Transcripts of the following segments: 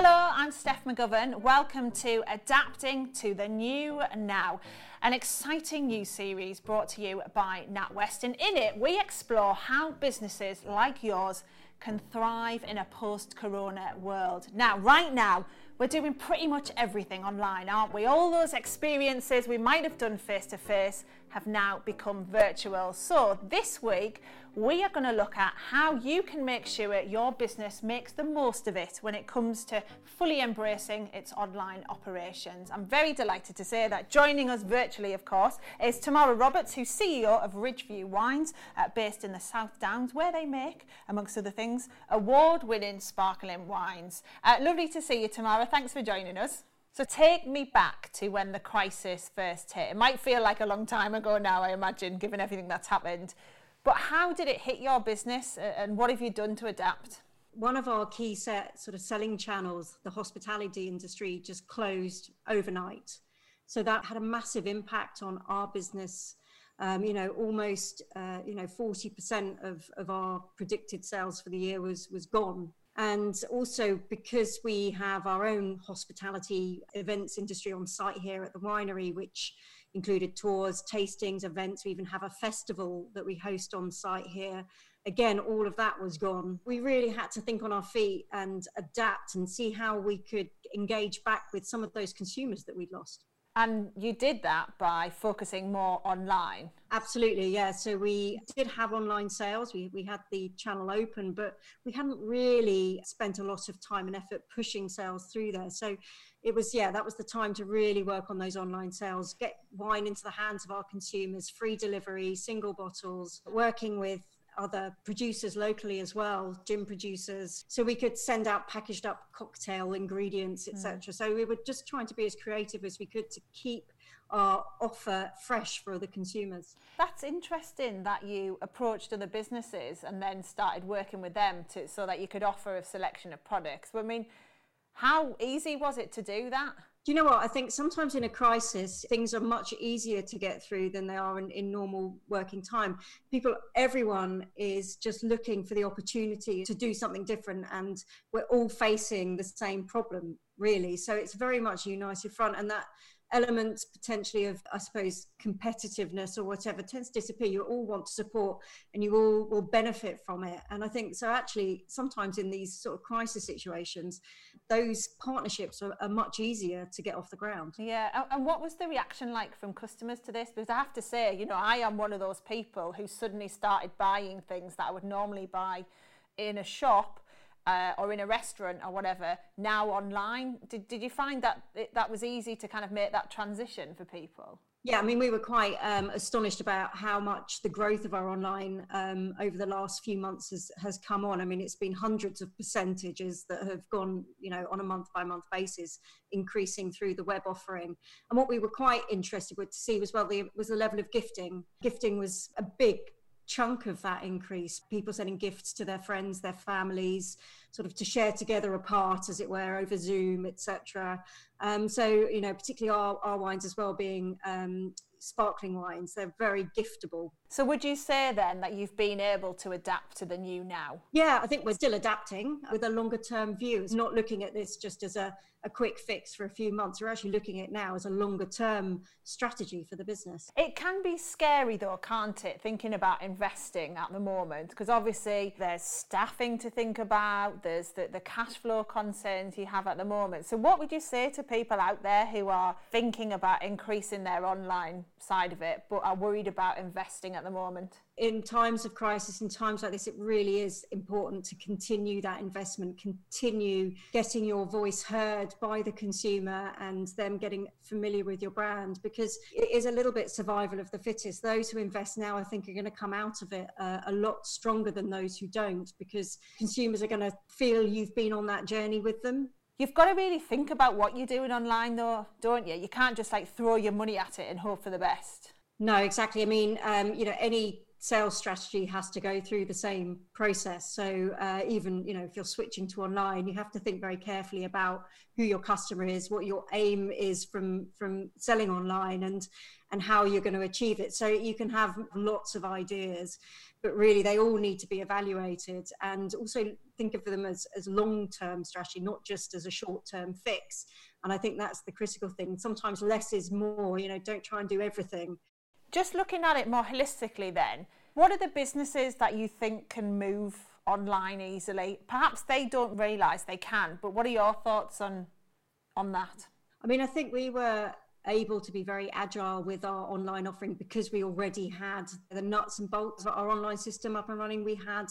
Hello, I'm Steph McGovern. Welcome to Adapting to the New Now, an exciting new series brought to you by NatWest. And in it, we explore how businesses like yours can thrive in a post corona world. Now, right now, we're doing pretty much everything online, aren't we? All those experiences we might have done face to face have now become virtual. So, this week, we are going to look at how you can make sure your business makes the most of it when it comes to fully embracing its online operations. I'm very delighted to say that joining us virtually, of course, is Tamara Roberts, who's CEO of Ridgeview Wines, uh, based in the South Downs, where they make, amongst other things, award winning sparkling wines. Uh, lovely to see you, Tamara. Thanks for joining us. So take me back to when the crisis first hit. It might feel like a long time ago now, I imagine, given everything that's happened. But how did it hit your business and what have you done to adapt? One of our key set sort of selling channels, the hospitality industry, just closed overnight. So that had a massive impact on our business. Um, you know, almost uh, you know 40% of, of our predicted sales for the year was was gone. And also because we have our own hospitality events industry on site here at the winery, which included tours, tastings, events. We even have a festival that we host on site here. Again, all of that was gone. We really had to think on our feet and adapt and see how we could engage back with some of those consumers that we'd lost. And you did that by focusing more online. Absolutely, yeah. So we did have online sales. We we had the channel open, but we hadn't really spent a lot of time and effort pushing sales through there. So it was yeah, that was the time to really work on those online sales, get wine into the hands of our consumers, free delivery, single bottles, working with other producers locally as well, gin producers. So we could send out packaged up cocktail ingredients, etc. Mm. So we were just trying to be as creative as we could to keep our offer fresh for the consumers. That's interesting that you approached other businesses and then started working with them to so that you could offer a selection of products. I mean, how easy was it to do that? You know what? I think sometimes in a crisis, things are much easier to get through than they are in, in normal working time. People, everyone is just looking for the opportunity to do something different, and we're all facing the same problem, really. So it's very much a united front, and that elements potentially of, I suppose, competitiveness or whatever tends to disappear. You all want to support and you all will benefit from it. And I think so, actually, sometimes in these sort of crisis situations, those partnerships are, are much easier to get off the ground. Yeah. And what was the reaction like from customers to this? Because I have to say, you know, I am one of those people who suddenly started buying things that I would normally buy in a shop uh, or in a restaurant or whatever now online. Did, did you find that it, that was easy to kind of make that transition for people? Yeah, I mean, we were quite um, astonished about how much the growth of our online um, over the last few months has, has come on. I mean, it's been hundreds of percentages that have gone, you know, on a month by month basis, increasing through the web offering. And what we were quite interested with to see was well, the, was the level of gifting. Gifting was a big chunk of that increase people sending gifts to their friends their families sort of to share together apart as it were over zoom etc um, so you know particularly our, our wines as well being um, sparkling wines they're very giftable. So would you say then that you've been able to adapt to the new now? Yeah i think we're still adapting with a longer term view. It's not looking at this just as a a quick fix for a few months. We're actually looking at now as a longer term strategy for the business. It can be scary though, can't it, thinking about investing at the moment? Because obviously there's staffing to think about, there's the, the cash flow concerns you have at the moment. So, what would you say to people out there who are thinking about increasing their online side of it but are worried about investing at the moment? in times of crisis, in times like this, it really is important to continue that investment, continue getting your voice heard by the consumer and them getting familiar with your brand because it is a little bit survival of the fittest. Those who invest now, I think, are going to come out of it uh, a lot stronger than those who don't because consumers are going to feel you've been on that journey with them. You've got to really think about what you're doing online, though, don't you? You can't just like throw your money at it and hope for the best. No, exactly. I mean, um, you know, any sales strategy has to go through the same process. So uh, even you know if you're switching to online, you have to think very carefully about who your customer is, what your aim is from from selling online, and and how you're going to achieve it. So you can have lots of ideas, but really they all need to be evaluated and also think of them as, as long-term strategy, not just as a short-term fix. And I think that's the critical thing. Sometimes less is more, you know, don't try and do everything just looking at it more holistically, then, what are the businesses that you think can move online easily? Perhaps they don't realise they can, but what are your thoughts on on that? I mean, I think we were able to be very agile with our online offering because we already had the nuts and bolts of our online system up and running. We had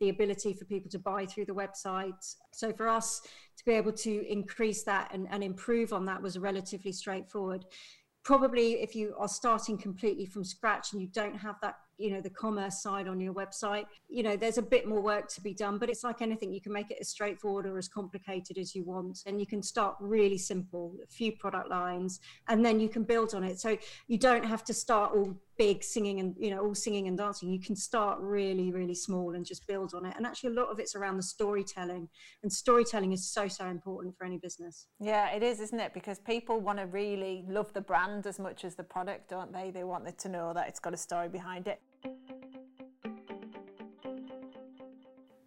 the ability for people to buy through the website. So for us to be able to increase that and, and improve on that was relatively straightforward probably if you are starting completely from scratch and you don't have that you know the commerce side on your website you know there's a bit more work to be done but it's like anything you can make it as straightforward or as complicated as you want and you can start really simple a few product lines and then you can build on it. So you don't have to start all big singing and you know all singing and dancing you can start really really small and just build on it. And actually a lot of it's around the storytelling. And storytelling is so so important for any business. Yeah it is isn't it? Because people want to really love the brand as much as the product don't they? They want to know that it's got a story behind it.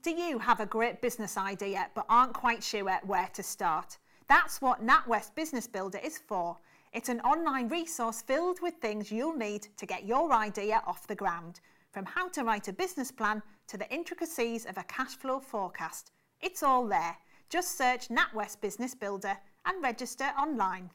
Do you have a great business idea but aren't quite sure where to start? That's what NatWest Business Builder is for it's an online resource filled with things you'll need to get your idea off the ground, from how to write a business plan to the intricacies of a cash flow forecast. It's all there. Just search NatWest Business Builder and register online.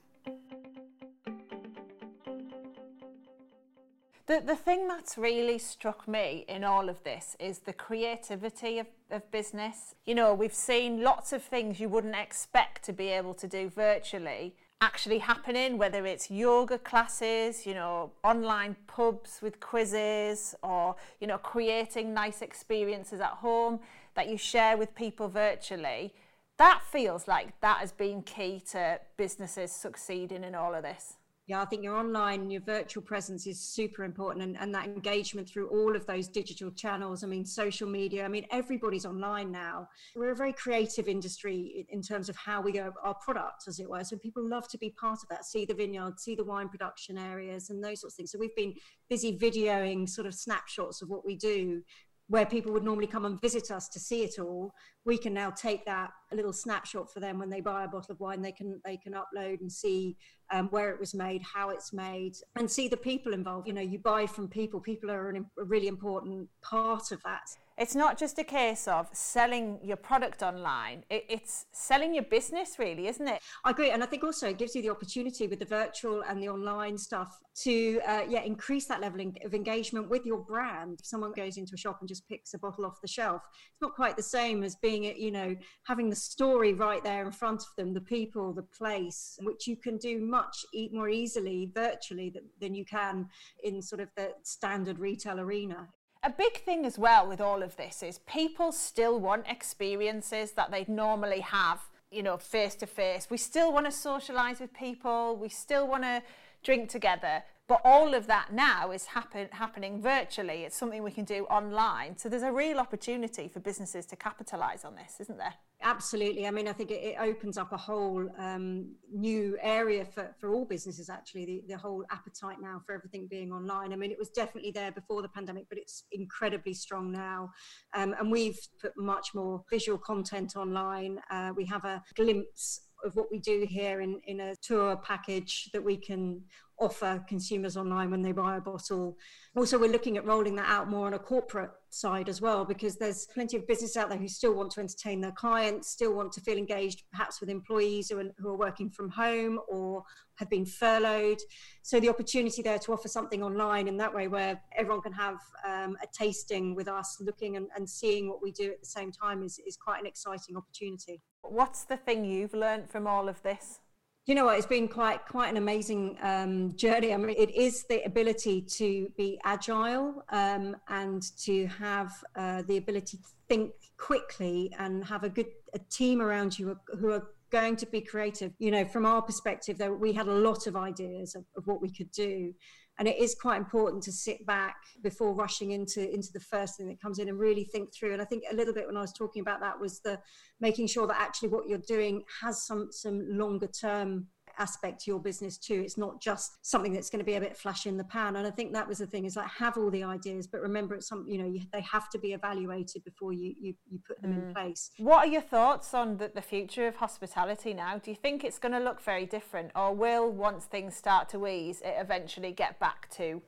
The, the thing that's really struck me in all of this is the creativity of, of business. You know, we've seen lots of things you wouldn't expect to be able to do virtually actually happening, whether it's yoga classes, you know, online pubs with quizzes, or, you know, creating nice experiences at home that you share with people virtually. That feels like that has been key to businesses succeeding in all of this. Yeah, I think your online, your virtual presence is super important and, and that engagement through all of those digital channels. I mean, social media, I mean, everybody's online now. We're a very creative industry in terms of how we go our products, as it were. So people love to be part of that, see the vineyard, see the wine production areas and those sorts of things. So we've been busy videoing sort of snapshots of what we do where people would normally come and visit us to see it all we can now take that a little snapshot for them when they buy a bottle of wine. They can they can upload and see um, where it was made how it's made and see the people involved. You know you buy from people. People are an, a really important part of that. It's not just a case of selling your product online. It, it's selling your business really isn't it? I agree and i think also it gives you the opportunity with the virtual and the online stuff to uh, yeah increase that level of engagement with your brand. If someone goes into a shop and just picks a bottle off the shelf it's not quite the same as being you know having the story right there in front of them the people the place which you can do much more easily virtually than you can in sort of the standard retail arena. A big thing as well with all of this is people still want experiences that they'd normally have, you know, face to face. We still want to socialize with people, we still want to drink together, but all of that now is happen, happening virtually. It's something we can do online. So there's a real opportunity for businesses to capitalize on this, isn't there? Absolutely. I mean, I think it, it opens up a whole um, new area for, for all businesses, actually, the, the whole appetite now for everything being online. I mean, it was definitely there before the pandemic, but it's incredibly strong now. Um, and we've put much more visual content online. Uh, we have a glimpse of what we do here in, in a tour package that we can offer consumers online when they buy a bottle. Also, we're looking at rolling that out more on a corporate side as well, because there's plenty of business out there who still want to entertain their clients, still want to feel engaged, perhaps with employees who are, who are working from home or have been furloughed. So the opportunity there to offer something online in that way, where everyone can have um, a tasting with us, looking and, and seeing what we do at the same time, is, is quite an exciting opportunity. What's the thing you've learned from all of this? you know what? It's been quite quite an amazing um, journey. I mean, it is the ability to be agile um, and to have uh, the ability to think quickly and have a good a team around you who are going to be creative. You know, from our perspective, though, we had a lot of ideas of, of what we could do. And it is quite important to sit back before rushing into into the first thing that comes in and really think through. And i think a little bit when i was talking about that was the making sure that actually what you're doing has some some longer term aspect to your business too. It's not just something that's going to be a bit flash in the pan. And I think that was the thing is like have all the ideas, but remember it's some you know you, they have to be evaluated before you you, you put them mm. in place. What are your thoughts on the, the future of hospitality now? Do you think it's going to look very different, or will once things start to ease, it eventually get back to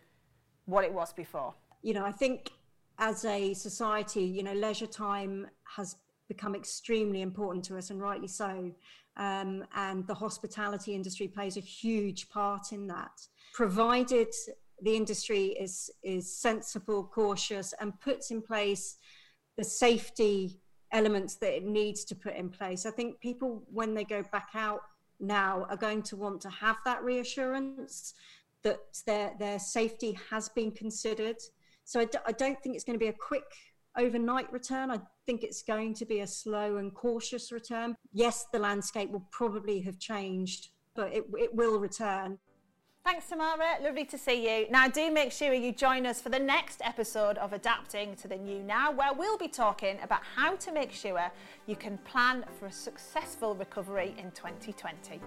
what it was before? You know, I think as a society, you know, leisure time has become extremely important to us, and rightly so. Um, and the hospitality industry plays a huge part in that. Provided the industry is is sensible, cautious, and puts in place the safety elements that it needs to put in place. I think people, when they go back out now, are going to want to have that reassurance that their their safety has been considered. So I d- I don't think it's going to be a quick overnight return. I think it's going to be a slow and cautious return. Yes, the landscape will probably have changed, but it, it will return. Thanks, Tamara. Lovely to see you. Now, do make sure you join us for the next episode of Adapting to the New Now, where we'll be talking about how to make sure you can plan for a successful recovery in 2020.